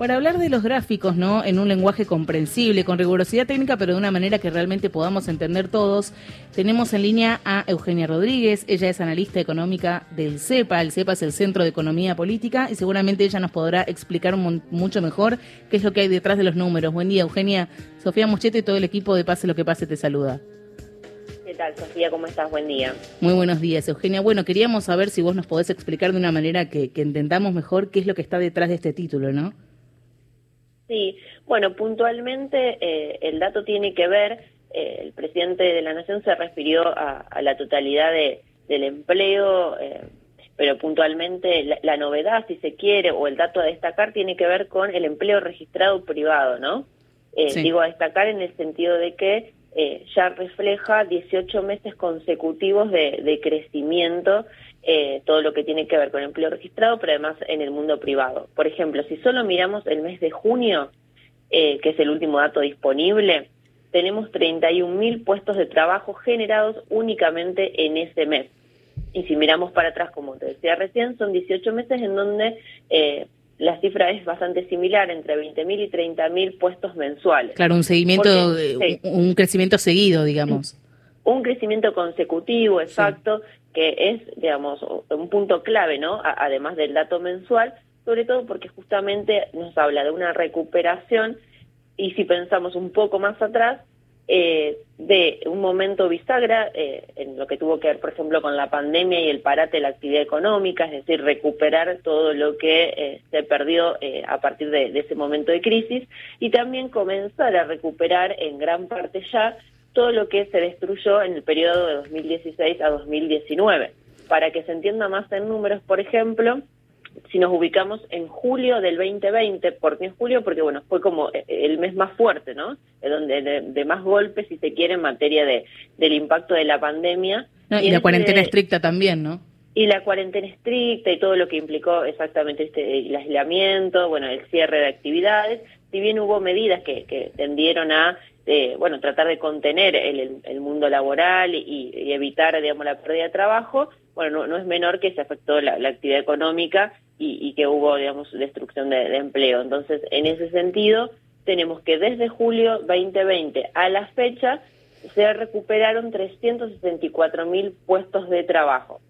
para hablar de los gráficos, ¿no? En un lenguaje comprensible, con rigurosidad técnica, pero de una manera que realmente podamos entender todos. Tenemos en línea a Eugenia Rodríguez, ella es analista económica del CEPA, el CEPA es el Centro de Economía Política, y seguramente ella nos podrá explicar mucho mejor qué es lo que hay detrás de los números. Buen día, Eugenia. Sofía Muchete y todo el equipo de Pase lo que pase te saluda. ¿Qué tal, Sofía? ¿Cómo estás? Buen día. Muy buenos días, Eugenia. Bueno, queríamos saber si vos nos podés explicar de una manera que, que entendamos mejor qué es lo que está detrás de este título, ¿no? Sí, bueno, puntualmente eh, el dato tiene que ver, eh, el presidente de la Nación se refirió a, la totalidad de, del empleo, eh, pero puntualmente la, novedad, si se quiere, o el dato a destacar tiene que ver con el empleo registrado privado, ¿no? Digo a destacar en el sentido de que ya refleja 18 meses consecutivos de, de crecimiento eh, todo lo que tiene que ver con empleo registrado, pero además en el mundo privado. Por ejemplo, si solo miramos el mes de junio, eh, que es el último dato disponible, tenemos 31.000 puestos de trabajo generados únicamente en ese mes. Y si miramos para atrás, como te decía recién, son 18 meses en donde eh, la cifra es bastante similar, entre 20.000 y 30.000 puestos mensuales. Claro, un seguimiento, un crecimiento seguido, digamos. Un crecimiento consecutivo, exacto, que es, digamos, un punto clave, ¿no? además del dato mensual, sobre todo porque justamente nos habla de una recuperación y si pensamos un poco más atrás, eh, de un momento bisagra eh, en lo que tuvo que ver, por ejemplo, con la pandemia y el parate de la actividad económica, es decir, recuperar todo lo que eh, se perdió a partir de, ese momento de crisis y también comenzar a recuperar en gran parte ya todo lo que se destruyó en el periodo de 2016 a 2019. Para que se entienda más en números, por ejemplo, si nos ubicamos en julio del 2020, ¿por qué en julio? Porque bueno, fue como eh, el mes más fuerte, ¿no? Donde de, más golpes, si se quiere, en materia de, del impacto de la pandemia. y, la cuarentena estricta también, ¿no? Y la cuarentena estricta y todo lo que implicó exactamente este el aislamiento, bueno, el cierre de actividades, si bien hubo medidas que, que tendieron a bueno, tratar de contener el, mundo laboral y, evitar, digamos, la pérdida de trabajo, bueno, no, es menor que se afectó la, actividad económica y, que hubo, digamos, destrucción de, empleo. Entonces, en ese sentido, tenemos que desde julio 2020 a la fecha se recuperaron 364 mil puestos de trabajo,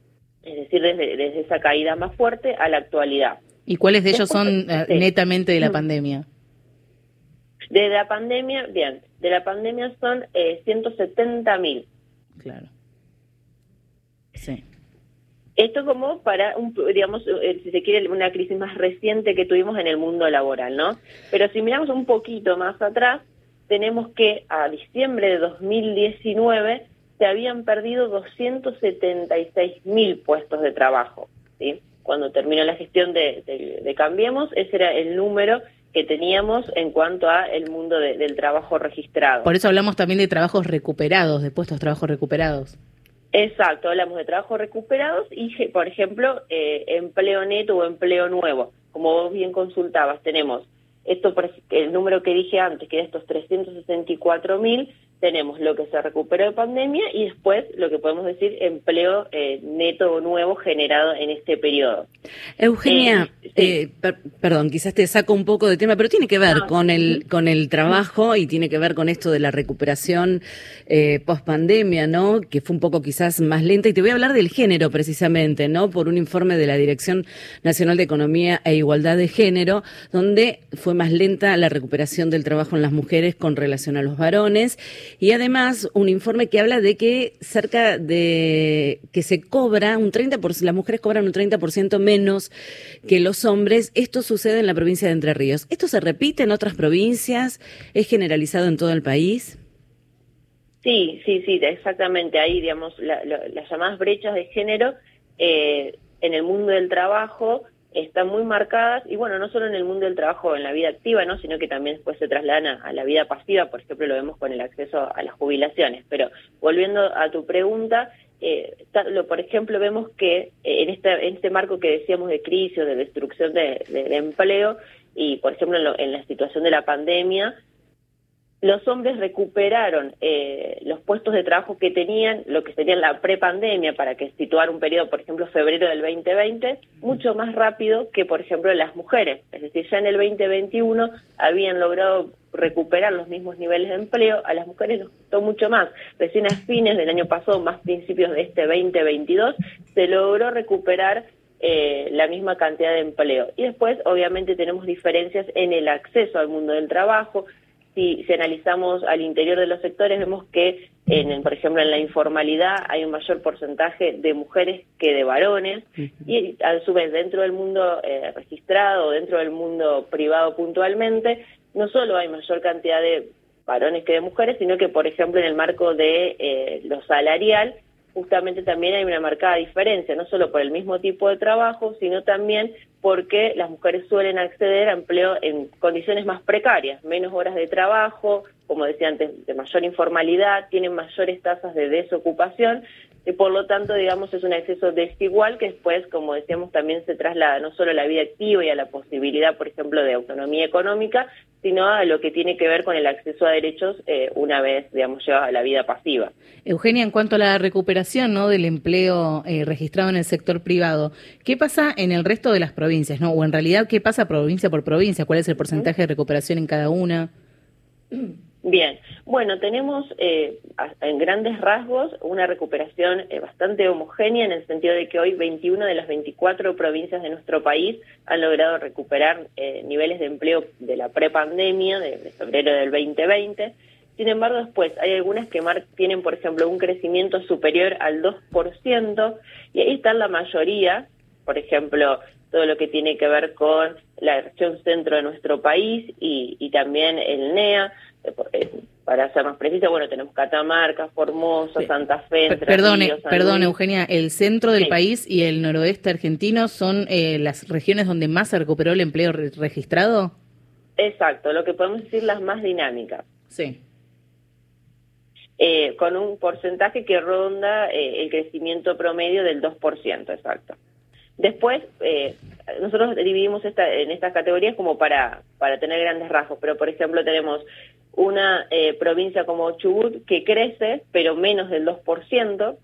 es decir, desde, esa caída más fuerte a la actualidad. ¿Y cuáles de ellos son eh, netamente de la mm. pandemia? De la pandemia, bien, de la pandemia son eh, 170 mil. Claro. Sí. Esto como para, un, digamos, eh, si se quiere, una crisis más reciente que tuvimos en el mundo laboral, ¿no? Pero si miramos un poquito más atrás, tenemos que a diciembre de 2019 se habían perdido 276 mil puestos de trabajo, ¿sí? Cuando terminó la gestión de, de Cambiemos, ese era el número que teníamos en cuanto a el mundo del trabajo registrado. Por eso hablamos también de trabajos recuperados, de puestos de trabajo recuperados. Exacto, hablamos de trabajos recuperados y, por ejemplo, eh, empleo neto o empleo nuevo. Como vos bien consultabas, tenemos esto, el número que dije antes, que de estos 364 mil, tenemos lo que se recuperó de pandemia y después lo que podemos decir empleo eh, neto o nuevo generado en este periodo. Eugenia, eh, eh, perdón, quizás te saco un poco de tema, pero tiene que ver con el con el trabajo y tiene que ver con esto de la recuperación post pandemia, ¿no? Que fue un poco quizás más lenta y te voy a hablar del género precisamente, ¿no? Por un informe de la Dirección Nacional de Economía e Igualdad de Género, donde fue más lenta la recuperación del trabajo en las mujeres con relación a los varones y además un informe que habla de que cerca de que se cobra un 30%, las mujeres cobran un 30% menos que los hombres. Esto sucede en la provincia de Entre Ríos. ¿Esto se repite en otras provincias? ¿Es generalizado en todo el país? Sí, sí, sí, exactamente. Ahí, digamos, las llamadas brechas de género eh, en el mundo del trabajo están muy marcadas y bueno, no solo en el mundo del trabajo en la vida activa, ¿no? sino que también después se trasladan a, la vida pasiva, por ejemplo, lo vemos con el acceso a las jubilaciones. Pero volviendo a tu pregunta, eh, por ejemplo, vemos que eh, en, este, en este marco que decíamos de crisis o de destrucción de, empleo y, por ejemplo, en, la situación de la pandemia, los hombres recuperaron eh, los puestos de trabajo que tenían, lo que sería la prepandemia, para que situar un periodo, por ejemplo, febrero del 2020, mucho más rápido que, por ejemplo, las mujeres. Es decir, ya en el 2021 habían logrado recuperar los mismos niveles de empleo, a las mujeres nos costó mucho más. Recién a fines del año pasado, más principios de este 2022, se logró recuperar eh, la misma cantidad de empleo. Y después, obviamente, tenemos diferencias en el acceso al mundo del trabajo, si, analizamos al interior de los sectores, vemos que, en, por ejemplo, en la informalidad hay un mayor porcentaje de mujeres que de varones, y a su vez, dentro del mundo eh, registrado, dentro del mundo privado puntualmente, no solo hay mayor cantidad de varones que de mujeres, sino que, por ejemplo, en el marco de eh, lo salarial, justamente también hay una marcada diferencia, no solo por el mismo tipo de trabajo, sino también porque las mujeres suelen acceder a empleo en condiciones más precarias, menos horas de trabajo, como decía antes, de mayor informalidad, tienen mayores tasas de desocupación y por lo tanto, digamos, es un acceso desigual que después, como decíamos, también se traslada no solo a la vida activa y a la posibilidad, por ejemplo, de autonomía económica, sino a lo que tiene que ver con el acceso a derechos eh, una vez, digamos, lleva a la vida pasiva. Eugenia, en cuanto a la recuperación ¿no? del empleo eh, registrado en el sector privado, ¿qué pasa en el resto de las provincias? ¿no? O en realidad, ¿qué pasa provincia por provincia? ¿Cuál es el porcentaje de recuperación en cada una? Bien, bueno, tenemos eh, en grandes rasgos una recuperación eh, bastante homogénea en el sentido de que hoy 21 de las 24 provincias de nuestro país han logrado recuperar eh, niveles de empleo de la prepandemia de, de febrero del 2020. Sin embargo, después hay algunas que tienen, por ejemplo, un crecimiento superior al 2% y ahí está la mayoría, por ejemplo, todo lo que tiene que ver con la región centro de nuestro país y, y también el NEA para ser más precisa, bueno, tenemos Catamarca, Formosa, Santa Fe. Perdone, perdón, Eugenia, el centro del país y el noroeste argentino son eh, las regiones donde más se recuperó el empleo registrado. Exacto, lo que podemos decir las más dinámicas. Sí. con un porcentaje que ronda el crecimiento promedio del 2%, exacto. Después, nosotros dividimos esta, en estas categorías como para, para tener grandes rasgos, pero por ejemplo tenemos una eh, provincia como Chubut que crece, pero menos del 2%.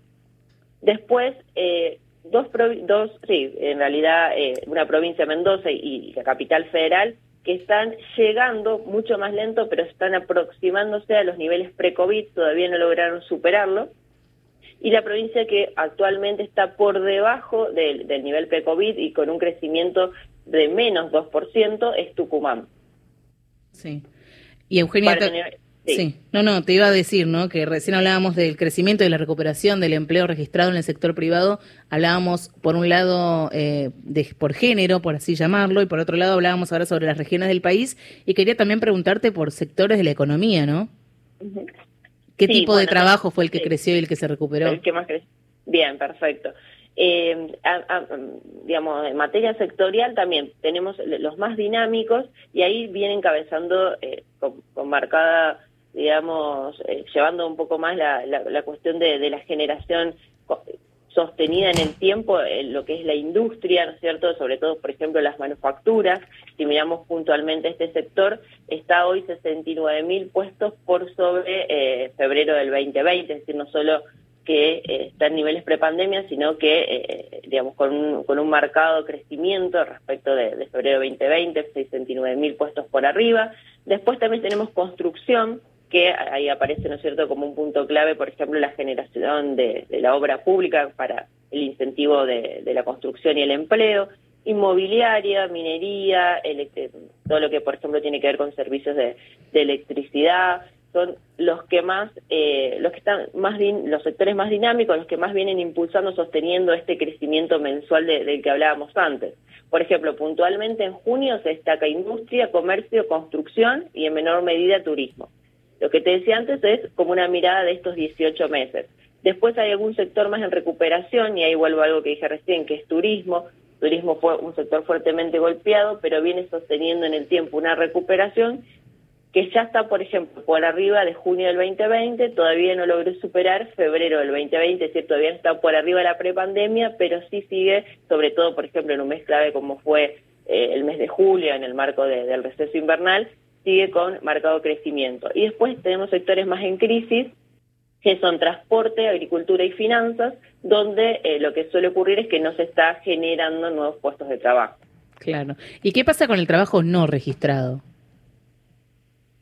Después, eh, dos, dos, sí, en realidad eh, una provincia Mendoza y, la capital federal que están llegando mucho más lento, pero están aproximándose a los niveles pre-COVID, todavía no lograron superarlo. Y la provincia que actualmente está por debajo del, del nivel pre-COVID y con un crecimiento de menos 2% es Tucumán. Sí. Y Eugenia... sí. no, no, te iba a decir, ¿no? Que recién hablábamos del crecimiento y la recuperación del empleo registrado en el sector privado. Hablábamos, por un lado, eh, de, por género, por así llamarlo, y por otro lado hablábamos ahora sobre las regiones del país. Y quería también preguntarte por sectores de la economía, ¿no? ¿Qué tipo de trabajo fue el que creció y el que se recuperó? El que más creció. Bien, perfecto. Eh, digamos, en materia sectorial también tenemos los más dinámicos y ahí viene encabezando eh, con, marcada, digamos, eh, llevando un poco más la, la, cuestión de, de, la generación sostenida en el tiempo, lo que es la industria, ¿no es cierto? Sobre todo, por ejemplo, las manufacturas. Si miramos puntualmente este sector, está hoy 69 mil puestos por sobre eh, febrero del 2020, es decir, no solo que eh, está en niveles prepandemia, sino que, eh, digamos, con un, con un marcado crecimiento respecto de, febrero 2020, 69 mil puestos por arriba. Después también tenemos construcción, que ahí aparece, ¿no es cierto?, como un punto clave, por ejemplo, la generación de, la obra pública para el incentivo de, la construcción y el empleo, inmobiliaria, minería, todo lo que, por ejemplo, tiene que ver con servicios de, de electricidad, son los que más, eh, los que están más, los sectores más dinámicos, los que más vienen impulsando, sosteniendo este crecimiento mensual del que hablábamos antes. Por ejemplo, puntualmente en junio se destaca industria, comercio, construcción y en menor medida turismo. Lo que te decía antes es como una mirada de estos 18 meses. Después hay algún sector más en recuperación y ahí vuelvo a algo que dije recién, que es turismo. Turismo fue un sector fuertemente golpeado, pero viene sosteniendo en el tiempo una recuperación que ya está, por ejemplo, por arriba de junio del 2020, todavía no logró superar febrero del 2020, es decir, todavía está por arriba de la prepandemia, pero sí sigue, sobre todo, por ejemplo, en un mes clave como fue eh, el mes de julio, en el marco del receso invernal, sigue con marcado crecimiento. Y después tenemos sectores más en crisis, que son transporte, agricultura y finanzas, donde eh, lo que suele ocurrir es que no se está generando nuevos puestos de trabajo. Claro. ¿Y qué pasa con el trabajo no registrado?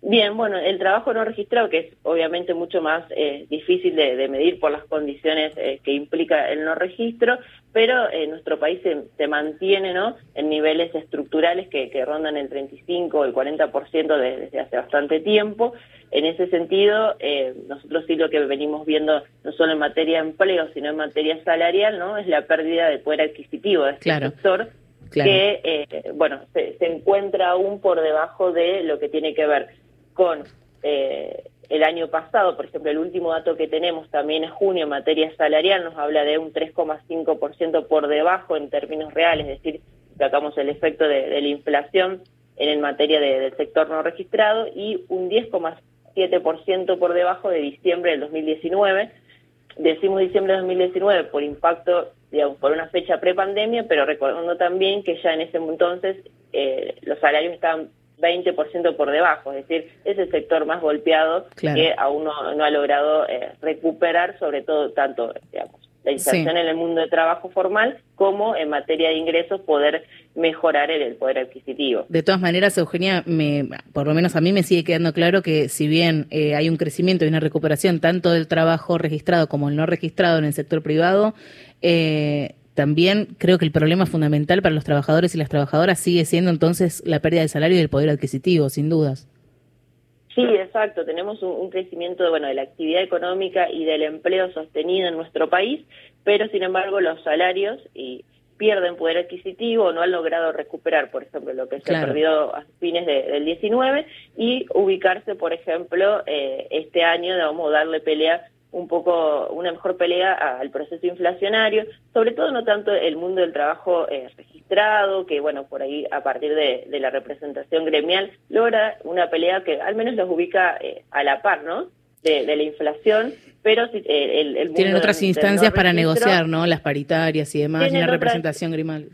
Bien, bueno, el trabajo no registrado, que es obviamente mucho más eh, difícil de, medir por las condiciones eh, que implica el no registro, pero en nuestro país se, mantiene ¿no? en niveles estructurales que, rondan el 35 o el 40% desde hace bastante tiempo. En ese sentido, eh, nosotros sí lo que venimos viendo, no solo en materia de empleo, sino en materia salarial, no es la pérdida de poder adquisitivo de este sector, que, bueno, se encuentra aún por debajo de lo que tiene que ver con eh, el año pasado, por ejemplo, el último dato que tenemos también es junio en materia salarial, nos habla de un 3,5% por debajo en términos reales, es decir, sacamos el efecto de, la inflación en materia del sector no registrado y un 10,7% por debajo de diciembre del 2019. Decimos diciembre del 2019 por impacto, digamos, por una fecha prepandemia, pero recordando también que ya en ese entonces eh, los salarios estaban 20% por debajo, es decir, es el sector más golpeado que aún no, ha logrado eh, recuperar, sobre todo tanto, digamos, la inserción en el mundo de trabajo formal como en materia de ingresos poder mejorar el, poder adquisitivo. De todas maneras, Eugenia, me, por lo menos a mí me sigue quedando claro que si bien eh, hay un crecimiento y una recuperación tanto del trabajo registrado como el no registrado en el sector privado, eh, también creo que el problema fundamental para los trabajadores y las trabajadoras sigue siendo entonces la pérdida del salario y del poder adquisitivo, sin dudas. Sí, exacto. Tenemos un, crecimiento bueno, de la actividad económica y del empleo sostenido en nuestro país, pero sin embargo los salarios y pierden poder adquisitivo, no han logrado recuperar, por ejemplo, lo que se perdió a fines del 19 y ubicarse, por ejemplo, eh, este año, vamos a darle pelea un poco una mejor pelea al proceso inflacionario, sobre todo no tanto el mundo del trabajo eh, registrado, que bueno, por ahí a partir de, la representación gremial logra una pelea que al menos los ubica eh, a la par, ¿no? De, la inflación, pero si, eh, el, el Tienen otras instancias para negociar, ¿no? Las paritarias y demás, y una representación gremial.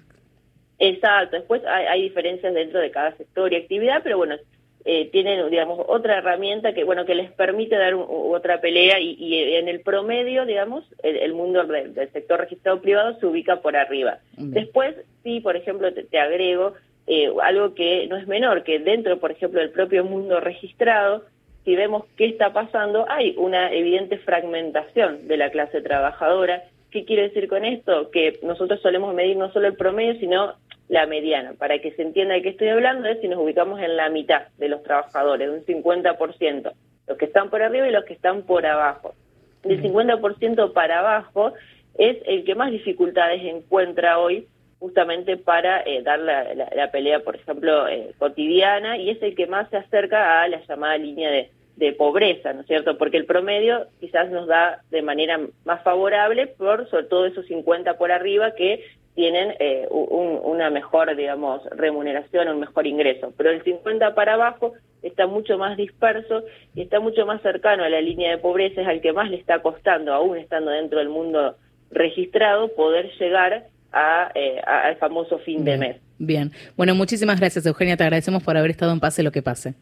Exacto, después hay, hay diferencias dentro de cada sector y actividad, pero bueno, eh, tienen, digamos, otra herramienta que, bueno, que les permite dar otra pelea y, en el promedio, digamos, el, mundo del, sector registrado privado se ubica por arriba. Después, sí, por ejemplo, te, agrego eh, algo que no es menor, que dentro, por ejemplo, del propio mundo registrado, si vemos qué está pasando, hay una evidente fragmentación de la clase trabajadora. ¿Qué quiero decir con esto? Que nosotros solemos medir no solo el promedio, sino la mediana. Para que se entienda de qué estoy hablando es si nos ubicamos en la mitad de los trabajadores, un 50%, los que están por arriba y los que están por abajo. El 50% para abajo es el que más dificultades encuentra hoy justamente para eh, dar la, pelea, por ejemplo, eh, cotidiana y es el que más se acerca a la llamada línea de, de pobreza, ¿no es cierto? Porque el promedio quizás nos da de manera más favorable por sobre todo esos 50 por arriba que tienen eh, una mejor, digamos, remuneración, un mejor ingreso. Pero el 50 para abajo está mucho más disperso y está mucho más cercano a la línea de pobreza, es al que más le está costando, aún estando dentro del mundo registrado, poder llegar a, eh, al famoso fin de mes. Bien, bueno, muchísimas gracias Eugenia, te agradecemos por haber estado en Pase lo que pase.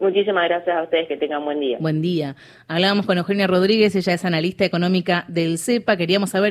Muchísimas gracias a ustedes, que tengan buen día. Buen día. Hablábamos con Eugenia Rodríguez, ella es analista económica del CEPA, queríamos saber